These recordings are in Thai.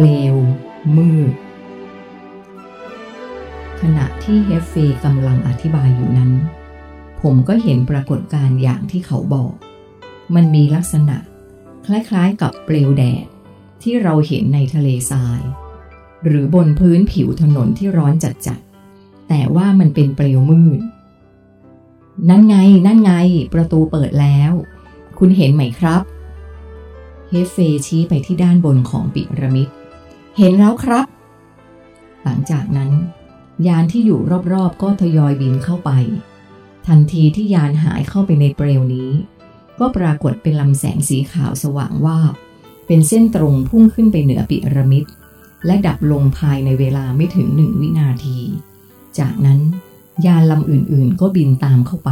เปลว มืด ขณะที่เฮฟเฟกำลังอธิบายอยู่นั้น ผมก็เห็นปรากฏการณ์อย่างที่เขาบอก มันมีลักษณะ คล้ายๆกับเปลวแดดที่เราเห็นในทะเลทราย หรือบนพื้นผิวถนนที่ร้อนจัดๆ แต่ว่ามันเป็นเปลวมืด นั่นไง นั่นไง ประตูเปิดแล้ว คุณเห็นไหมครับ เฮฟเฟชี้ไปที่ด้านบนของปิระมิด เห็นแล้วครับ หลังจากนั้น ยานที่อยู่รอบๆ ก็ทยอยบินเข้าไป ทันทีที่ยานหายเข้าไปในเปลวนี้ ก็ปรากฏเป็นลำแสงสีขาวสว่างวาบเป็นเส้นตรงพุ่งขึ้นไปเหนือปิระมิดและดับลงภายในเวลาไม่ถึงหนึ่งวินาที จากนั้นยานลำอื่นๆ ก็บินตามเข้าไป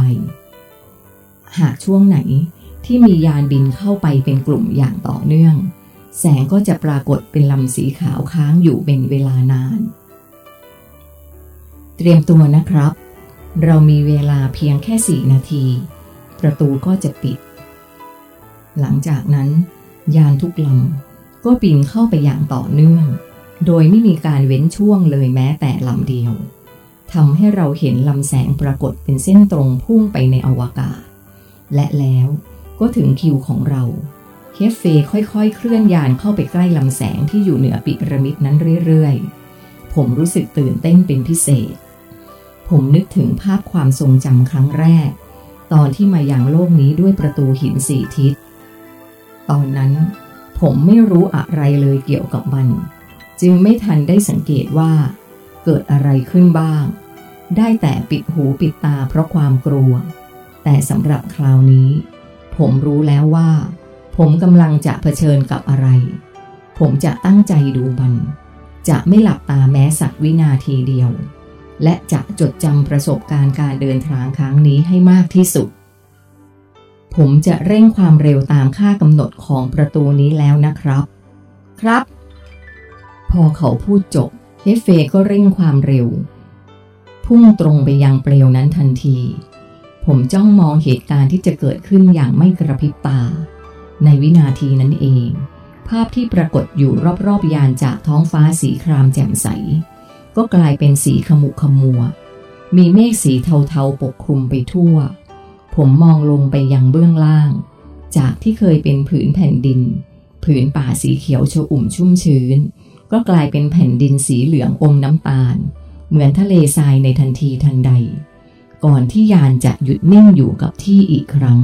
หากช่วงไหนที่มียานบินเข้าไปเป็นกลุ่มอย่างต่อเนื่อง แสงก็จะปรากฏเป็นลำสีขาวค้างอยู่เป็นเวลานาน เตรียมตัวนะครับ เรามีเวลาเพียงแค่สี่นาที ประตูก็จะปิด หลังจากนั้น ยานทุกลำก็บินเข้าไปอย่างต่อเนื่อง โดยไม่มีการเว้นช่วงเลยแม้แต่ลำเดียวทำให้เราเห็นลำแสงปรากฏเป็นเส้นตรงพุ่งไปในอวกาศ และแล้วก็ถึงคิวของเรา เคฟเฟค่อยๆ เคลื่อนยานเข้าไปใกล้ลำแสงที่อยู่เหนือปิระมิดนั้นเรื่อยๆ ผมรู้สึกตื่นเต้นเป็นพิเศษ ผมนึกถึงภาพความทรงจำครั้งแรก ตอนที่มาอย่างโลกนี้ด้วยประตูหินสี่ทิศ ตอนนั้นผมไม่รู้อะไรเลยเกี่ยวกับมัน จึงไม่ทันได้สังเกตว่า เกิดอะไรขึ้นบ้าง ได้แต่ปิดหูปิดตาเพราะความกลัว แต่สำหรับคราวนี้ ผมรู้แล้วว่า ผมกำลังจะเผชิญกับอะไร ผมจะตั้งใจดูมัน จะไม่หลับตาแม้สักวินาทีเดียว และจะจดจำประสบการณ์การเดินทางครั้งนี้ให้มากที่สุด ผมจะเร่งความเร็วตามค่ากำหนดของประตูนี้แล้วนะครับ ครับ พอเขาพูดจบเฮฟเฟก็เร่งความเร็ว พุ่งตรงไปยังเปลวนั้นทันที ผมจ้องมองเหตุการณ์ที่จะเกิดขึ้นอย่างไม่กระพริบตา ในวินาทีนั้นเอง ภาพที่ปรากฏอยู่รอบๆยานจากท้องฟ้าสีครามแจ่มใส ก็กลายเป็นสีขมุขมัว มีเมฆสีเทาๆปกคลุมไปทั่ว ผมมองลงไปยังเบื้องล่าง จากที่เคยเป็นผืนแผ่นดิน ผืนป่าสีเขียวชอุ่มชุ่มชื้น ก็กลายเป็นแผ่นดินสีเหลืองอมน้ำตาล เหมือนทะเลทรายในทันทีทันใด ก่อนที่ยานจะหยุดนิ่งอยู่กับที่อีกครั้ง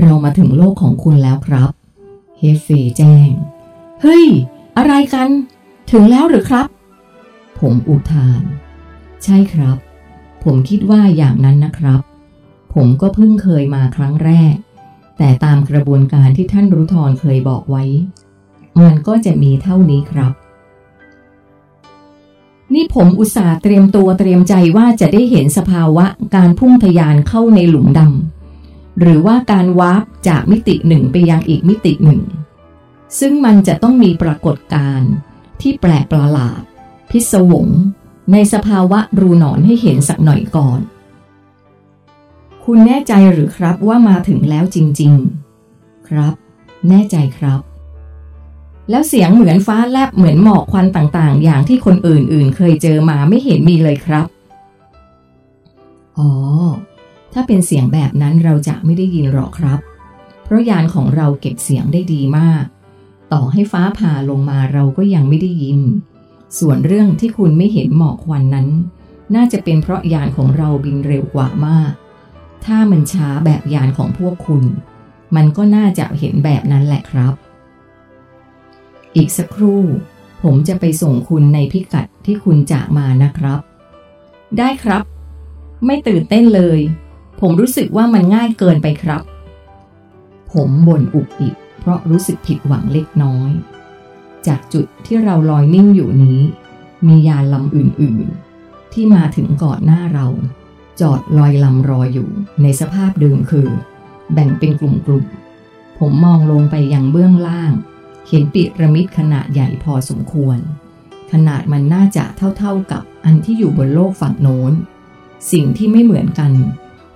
เรามาถึงโลกของคุณแล้วครับ เฮฟเฟแจ้ง เฮ้ย อะไรกัน ถึงแล้วหรือครับ ผมอุทาน ใช่ครับ ผมคิดว่าอย่างนั้นนะครับ ผมก็เพิ่งเคยมาครั้งแรก แต่ตามกระบวนการที่ท่านรุทรเคยบอกไว้ มันก็จะมีเท่านี้ครับ นี่ผมอุตส่าห์เตรียมตัวเตรียมใจว่าจะได้เห็นสภาวะการพุ่งทยานเข้าในหลุมดำ หรือว่าการวาร์ปจากมิติหนึ่งไปยังอีกมิติหนึ่ง ซึ่งมันจะต้องมีปรากฏการณ์ที่แปลกประหลาด พิศวง ในสภาวะรูหนอนให้เห็นสักหน่อยก่อน คุณแน่ใจหรือครับว่ามาถึงแล้วจริง ๆ ครับ แน่ใจครับ แล้วเสียงเหมือนฟ้าแลบเหมือนหมอกควันต่างๆ อย่างที่คนอื่นๆ เคยเจอมาไม่เห็นมีเลยครับ อ๋อ ถ้าเป็นเสียงแบบนั้นเราจะไม่ได้ยินหรอกครับ เพราะยานของเราเก็บเสียงได้ดีมาก ต่อให้ฟ้าผ่าลงมาเราก็ยังไม่ได้ยิน ส่วนเรื่องที่คุณไม่เห็นหมอกควันนั้น น่าจะเป็นเพราะยานของเราบินเร็วกว่ามาก ถ้ามันช้าแบบยานของพวกคุณ มันก็น่าจะเห็นแบบนั้นแหละครับ อีกสักครู่ ผมจะไปส่งคุณในพิกัดที่คุณจากมานะครับ ได้ครับ ไม่ตื่นเต้นเลย ผมรู้สึกว่ามันง่ายเกินไปครับ ผมบ่นอุบอิบเพราะรู้สึกผิดหวังเล็กน้อย จากจุดที่เราลอยนิ่งอยู่นี้ มียานลำอื่นๆ ที่มาถึงก่อนหน้าเรา จอดลอยลำรออยู่ ในสภาพเดิมคือ แบ่งเป็นกลุ่มๆ ผมมองลงไปยังเบื้องล่าง เห็นปิระมิดขนาดใหญ่พอสมควร ขนาดมันน่าจะเท่าๆกับอันที่อยู่บนโลกฝั่งโน้น สิ่งที่ไม่เหมือนกัน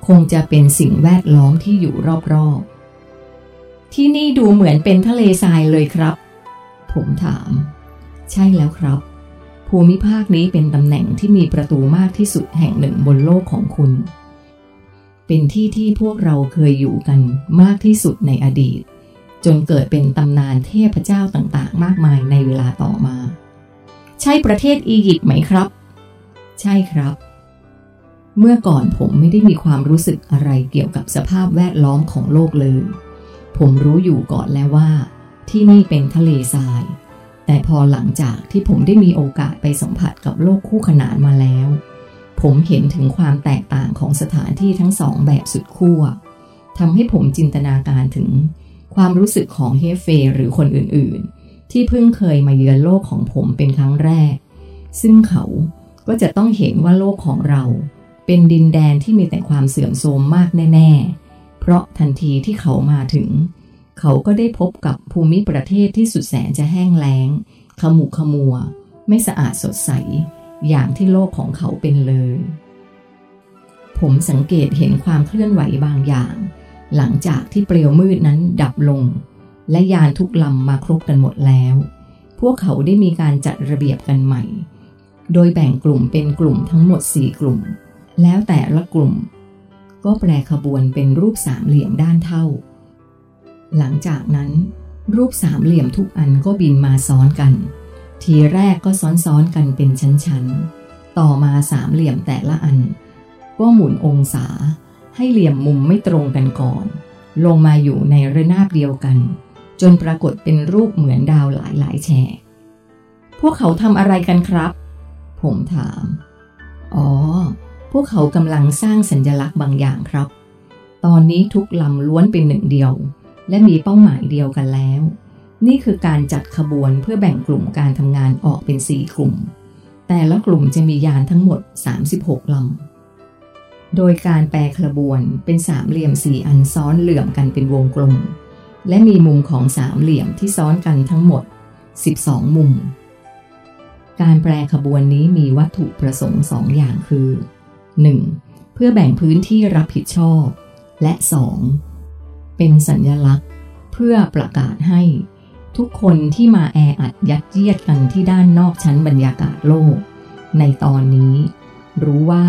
คงจะเป็นสิ่งแวดล้อมที่อยู่รอบๆ ที่นี่ดูเหมือนเป็นทะเลทรายเลยครับ ผมถาม ใช่แล้วครับ ภูมิภาคนี้เป็นตำแหน่งที่มีประตูมากที่สุดแห่งหนึ่งบนโลกของคุณ เป็นที่ที่พวกเราเคยอยู่กันมากที่สุดในอดีต จนเกิดเป็นตำนานเทพเจ้าต่างๆ มากมายในเวลาต่อมา ใช่ประเทศอียิปต์ไหมครับ ใช่ครับ เมื่อก่อนผมไม่ได้มีความรู้สึกอะไรเกี่ยวกับสภาพแวดล้อมของโลกเลย ผมรู้อยู่ก่อนแล้วว่า ที่นี่เป็นทะเลทราย แต่พอหลังจากที่ผมได้มีโอกาสไปสัมผัสกับโลกคู่ขนานมาแล้ว ผมเห็นถึงความแตกต่างของสถานที่ทั้งสองแบบสุดขั้วทำให้ผมจินตนาการถึงความรู้สึกของเฮฟเฟหรือคนอื่นๆ ที่เพิ่งเคยมาเยือนโลกของผมเป็นครั้งแรก ซึ่งเขาก็จะต้องเห็นว่าโลกของเรา เป็นดินแดนที่มีแต่ความเสื่อมโทรมมากแน่ ๆ เพราะทันทีที่เขามาถึง เขาก็ได้พบกับภูมิประเทศที่สุดแสนจะแห้งแล้ง ขมุขมัว ไม่สะอาดสดใส อย่างที่โลกของเขาเป็นเลย ผมสังเกตเห็นความเคลื่อนไหวบางอย่าง หลังจากที่เปลวมืดนั้นดับลง และยานทุกลำมาครบกันหมดแล้ว พวกเขาได้มีการจัดระเบียบกันใหม่ โดยแบ่งกลุ่มเป็นกลุ่มทั้งหมด 4 กลุ่ม แล้วแต่ละกลุ่ม ก็แปรขบวนเป็นรูปสามเหลี่ยมด้านเท่า หลังจากนั้น รูปสามเหลี่ยมทุกอันก็บินมาซ้อนกัน ทีแรกก็ซ้อนๆกันเป็นชั้นๆ ต่อมาสามเหลี่ยมแต่ละอัน ก็หมุนองศาให้เหลี่ยมมุมไม่ตรงกันก่อน ลงมาอยู่ในระนาบเดียวกัน จนปรากฏเป็นรูปเหมือนดาวหลายๆแฉกพวกเขาทำอะไรกันครับ ผมถาม อ๋อ พวกเขากำลังสร้างสัญลักษณ์บางอย่างครับ ตอนนี้ทุกลำล้วนเป็นหนึ่งเดียว และมีเป้าหมายเดียวกันแล้ว นี่คือการจัดขบวนเพื่อแบ่งกลุ่มการทำงานออกเป็น4กลุ่ม แต่ละกลุ่มจะมียานทั้งหมด 36ลำ โดยการแปลขบวนเป็นสามเหลี่ยมสี่อันซ้อนเหลื่อมกันเป็นวงกลม และมีมุมของสามเหลี่ยมที่ซ้อนกันทั้งหมด 12 มุมการแปลขบวนนี้มีวัตถุประสงค์สองอย่างคือ 1. เพื่อแบ่งพื้นที่รับผิดชอบ และ 2. เป็นสัญญลักษณ์ เพื่อประกาศให้ ทุกคนที่มาแออัดยัดเยียดกันที่ด้านนอกชั้นบรรยากาศโลก ในตอนนี้ รู้ว่า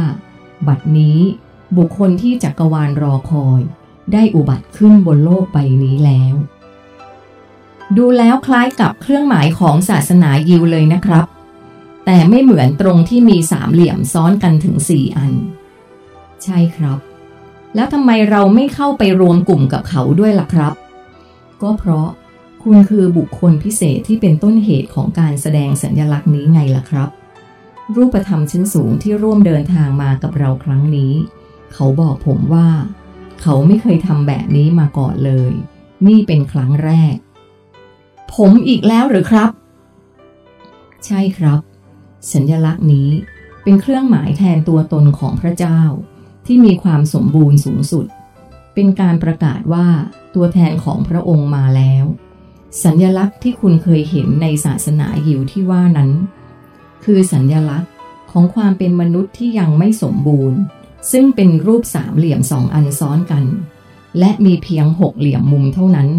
บัดนี้บุคคลที่จักรวาลรอคอย ได้อุบัติขึ้นบนโลกใบนี้แล้ว ดูแล้วคล้ายกับเครื่องหมายของศาสนายิวเลยนะครับ แต่ไม่เหมือนตรงที่มีสามเหลี่ยมซ้อนกันถึงสี่อัน ใช่ครับ แล้วทำไมเราไม่เข้าไปรวมกลุ่มกับเขาด้วยล่ะครับ ก็เพราะคุณคือบุคคลพิเศษที่เป็นต้นเหตุของการแสดงสัญญลักษณ์นี้ไงล่ะครับ รูปธรรมชั้นสูงที่ร่วมเดินทางมากับเราครั้งนี้ เขาบอกผมว่า เขาไม่เคยทำแบบนี้มาก่อนเลย นี่เป็นครั้งแรก ผมอีกแล้วหรือครับ ใช่ครับ สัญลักษณ์นี้เป็นเครื่องหมายแทนตัวตนของพระเจ้า ที่มีความสมบูรณ์สูงสุด เป็นการประกาศว่าตัวแทนของพระองค์มาแล้ว สัญญลักษณ์ที่คุณเคยเห็นในศาสนายิวที่ว่านั้น คือสัญญลักษณ์ของความเป็นมนุษย์ที่ยังไม่สมบูรณ์ ซึ่งเป็นรูปสามเหลี่ยมสองอันซ้อนกัน และมีเพียงหกเหลี่ยมมุมเท่านั้น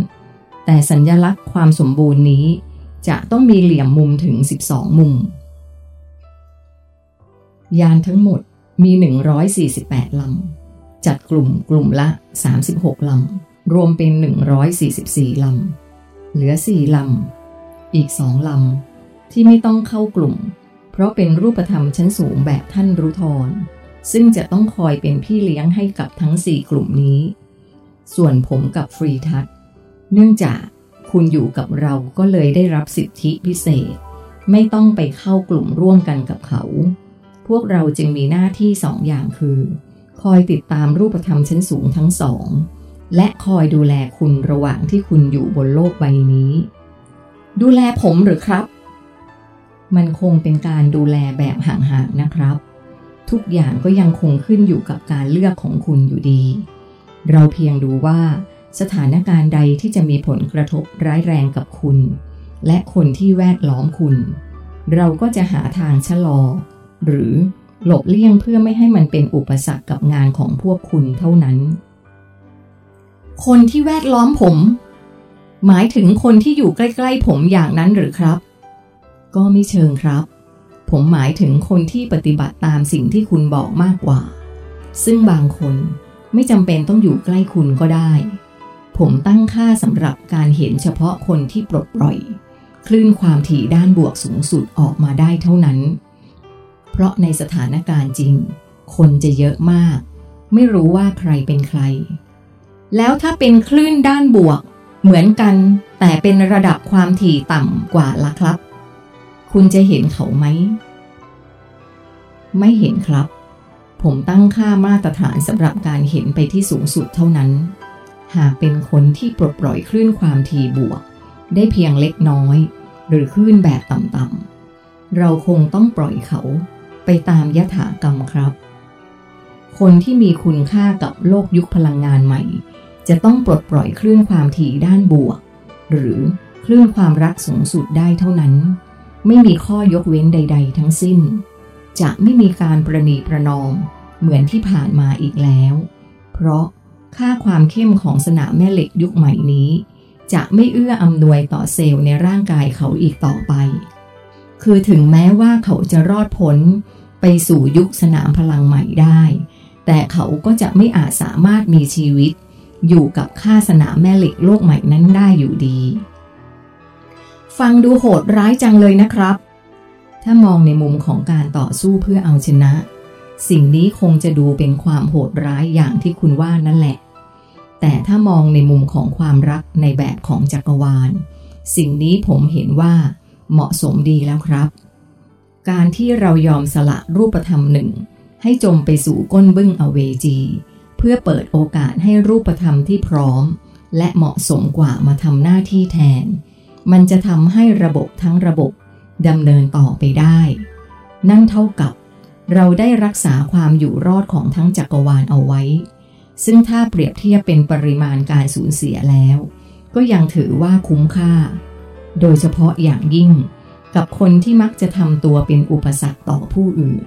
แต่สัญญลักษณ์ความสมบูรณ์นี้จะต้องมีเหลี่ยมมุมถึง 12 มุม ยานทั้งหมดมี 148 ลำ จัดกลุ่มกลุ่มละ 36 ลำ รวมเป็น 144 ลำ เหลือ 4 ลำ อีก 2 ลำ ที่ไม่ต้องเข้ากลุ่ม เพราะเป็นรูปธรรมชั้นสูงแบบท่านรุทรซึ่งจะต้องคอยเป็นพี่เลี้ยงให้กับทั้ง 4 กลุ่มนี้ ส่วนผมกับฟรีทัศเนื่องจากคุณอยู่กับเราก็เลยได้รับสิทธิพิเศษ ไม่ต้องไปเข้ากลุ่มร่วมกันกับเขา พวกเราจึงมีหน้าที่สองอย่างคือ คอยติดตามรูปธรรมชั้นสูงทั้งสอง และคอยดูแลคุณระหว่างที่คุณอยู่บนโลกใบนี้ ดูแลผมหรือครับ มันคงเป็นการดูแลแบบห่างๆนะครับ ทุกอย่างก็ยังคงขึ้นอยู่กับการเลือกของคุณอยู่ดี เราเพียงดูว่าสถานการณ์ใดที่จะมีผลกระทบร้ายแรงกับคุณ และคนที่แวดล้อมคุณ เราก็จะหาทางชะลอ หรือหลบเลี่ยงเพื่อไม่ให้มันเป็นอุปสรรคกับงานของพวกคุณเท่านั้น คนที่แวดล้อมผม หมายถึงคนที่อยู่ใกล้ ๆ ผมอย่างนั้นหรือครับ ก็ไม่เชิงครับ ผมหมายถึงคนที่ปฏิบัติตามสิ่งที่คุณบอกมากกว่า ซึ่งบางคนไม่จำเป็นต้องอยู่ใกล้คุณก็ได้ ผมตั้งค่าสำหรับการเห็นเฉพาะคนที่ปลดปล่อย คลื่นความถี่ด้านบวกสูงสุดออกมาได้เท่านั้น เพราะในสถานการณ์จริง คนจะเยอะมาก ไม่รู้ว่าใครเป็นใคร แล้วถ้าเป็นคลื่นด้านบวก เหมือนกัน แต่เป็นระดับความถี่ต่ำกว่าละครับ คุณจะเห็นเขาไหม ไม่เห็นครับ ผมตั้งค่ามาตรฐานสำหรับการเห็นไปที่สูงสุดเท่านั้น หากเป็นคนที่ปลดปล่อยคลื่นความถี่บวก ได้เพียงเล็กน้อย หรือคลื่นแบบต่ำๆเราคงต้องปล่อยเขา ไปตามยถากรรมครับ คนที่มีคุณค่ากับโลกยุคพลังงานใหม่ จะต้องปลดปล่อยคลื่นความถี่ด้านบวก หรือคลื่นความรักสูงสุดได้เท่านั้น ไม่มีข้อยกเว้นใด ๆ ทั้งสิ้น จะไม่มีการประนีประนอมเหมือนที่ผ่านมาอีกแล้ว เพราะค่าความเข้มของสนามแม่เหล็กยุคใหม่นี้ จะไม่เอื้ออำนวยต่อเซลล์ในร่างกายเขาอีกต่อไป คือถึงแม้ว่าเขาจะรอดพ้น ไปสู่ยุคสนามพลังใหม่ได้ แต่เขาก็จะไม่อาจสามารถมีชีวิต อยู่กับค่าสนามแม่เหล็กโลกใหม่นั้นได้อยู่ดี ฟังดูโหดร้ายจังเลยนะครับ ถ้ามองในมุมของการต่อสู้เพื่อเอาชนะ สิ่งนี้คงจะดูเป็นความโหดร้ายอย่างที่คุณว่านั่นแหละ แต่ถ้ามองในมุมของความรักในแบบของจักรวาล สิ่งนี้ผมเห็นว่าเหมาะสมดีแล้วครับ การที่เรายอมสละรูปธรรมหนึ่ง ให้จมไปสู่ก้นบึ้งอเวจี เพื่อเปิดโอกาสให้รูปธรรมที่พร้อม และเหมาะสมกว่ามาทำหน้าที่แทน มันจะทำให้ระบบทั้งระบบดำเนินต่อไปได้ นั่นเท่ากับ เราได้รักษาความอยู่รอดของทั้งจักรวาลเอาไว้ ซึ่งถ้าเปรียบเทียบเป็นปริมาณการสูญเสียแล้ว ก็ยังถือว่าคุ้มค่า โดยเฉพาะอย่างยิ่ง กับคนที่มักจะทำตัวเป็นอุปสรรคต่อผู้อื่น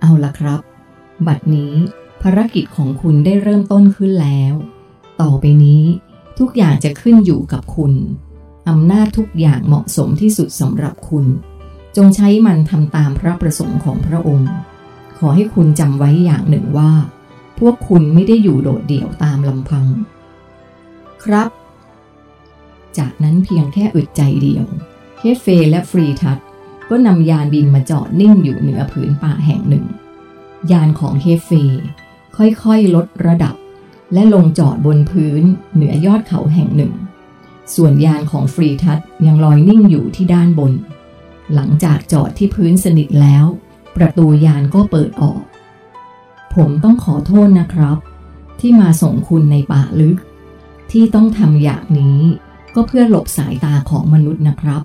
เอาละครับ บัดนี้ภารกิจของคุณได้เริ่มต้นขึ้นแล้ว ต่อไปนี้ทุกอย่างจะขึ้นอยู่กับคุณอำนาจทุกอย่างเหมาะสมที่สุดสำหรับคุณ จงใช้มันทำตามพระประสงค์ของพระองค์ ขอให้คุณจำไว้อย่างหนึ่งว่า พวกคุณไม่ได้อยู่โดดเดี่ยวตามลำพัง ครับ จากนั้นเพียงแค่อึดใจเดียว เคฟเฟและฟรีทัตก็นำยานบินมาจอดนิ่งอยู่เหนือผืนป่าแห่งหนึ่ง ยานของเคฟเฟค่อยๆลดระดับ และลงจอดบนพื้นเหนือยอดเขาแห่งหนึ่ง ส่วนยานของฟรีทัตยังลอยนิ่งอยู่ที่ด้านบน หลังจากจอดที่พื้นสนิทแล้ว ประตูยานก็เปิดออก ผมต้องขอโทษนะครับ ที่มาส่งคุณในป่าลึก ที่ต้องทำอย่างนี้ก็เพื่อหลบสายตาของมนุษย์นะครับ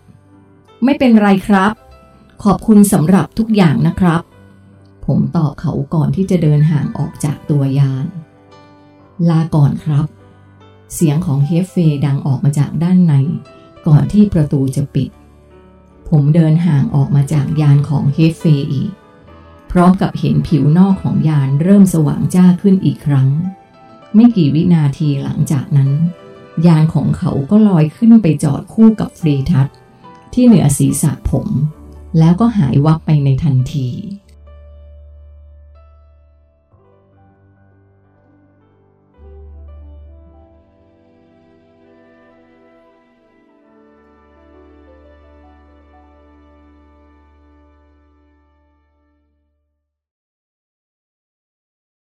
ไม่เป็นไรครับ ขอบคุณสำหรับทุกอย่างนะครับ ผมตอบเขาก่อนที่จะเดินห่างออกจากตัวยาน ลาก่อนครับ เสียงของเฮฟเฟดังออกมาจากด้านใน ก่อนที่ประตูจะปิด ผมเดินห่างออกมาจากยานของเฮฟเฟอีก พร้อมกับเห็นผิวนอกของยานเริ่มสว่างจ้าขึ้นอีกครั้ง ไม่กี่วินาทีหลังจากนั้นยานของเขาก็ลอยขึ้นไปจอดคู่กับฟรีทัต ที่เหนือศีรษะผม แล้วก็หายวับไปในทันที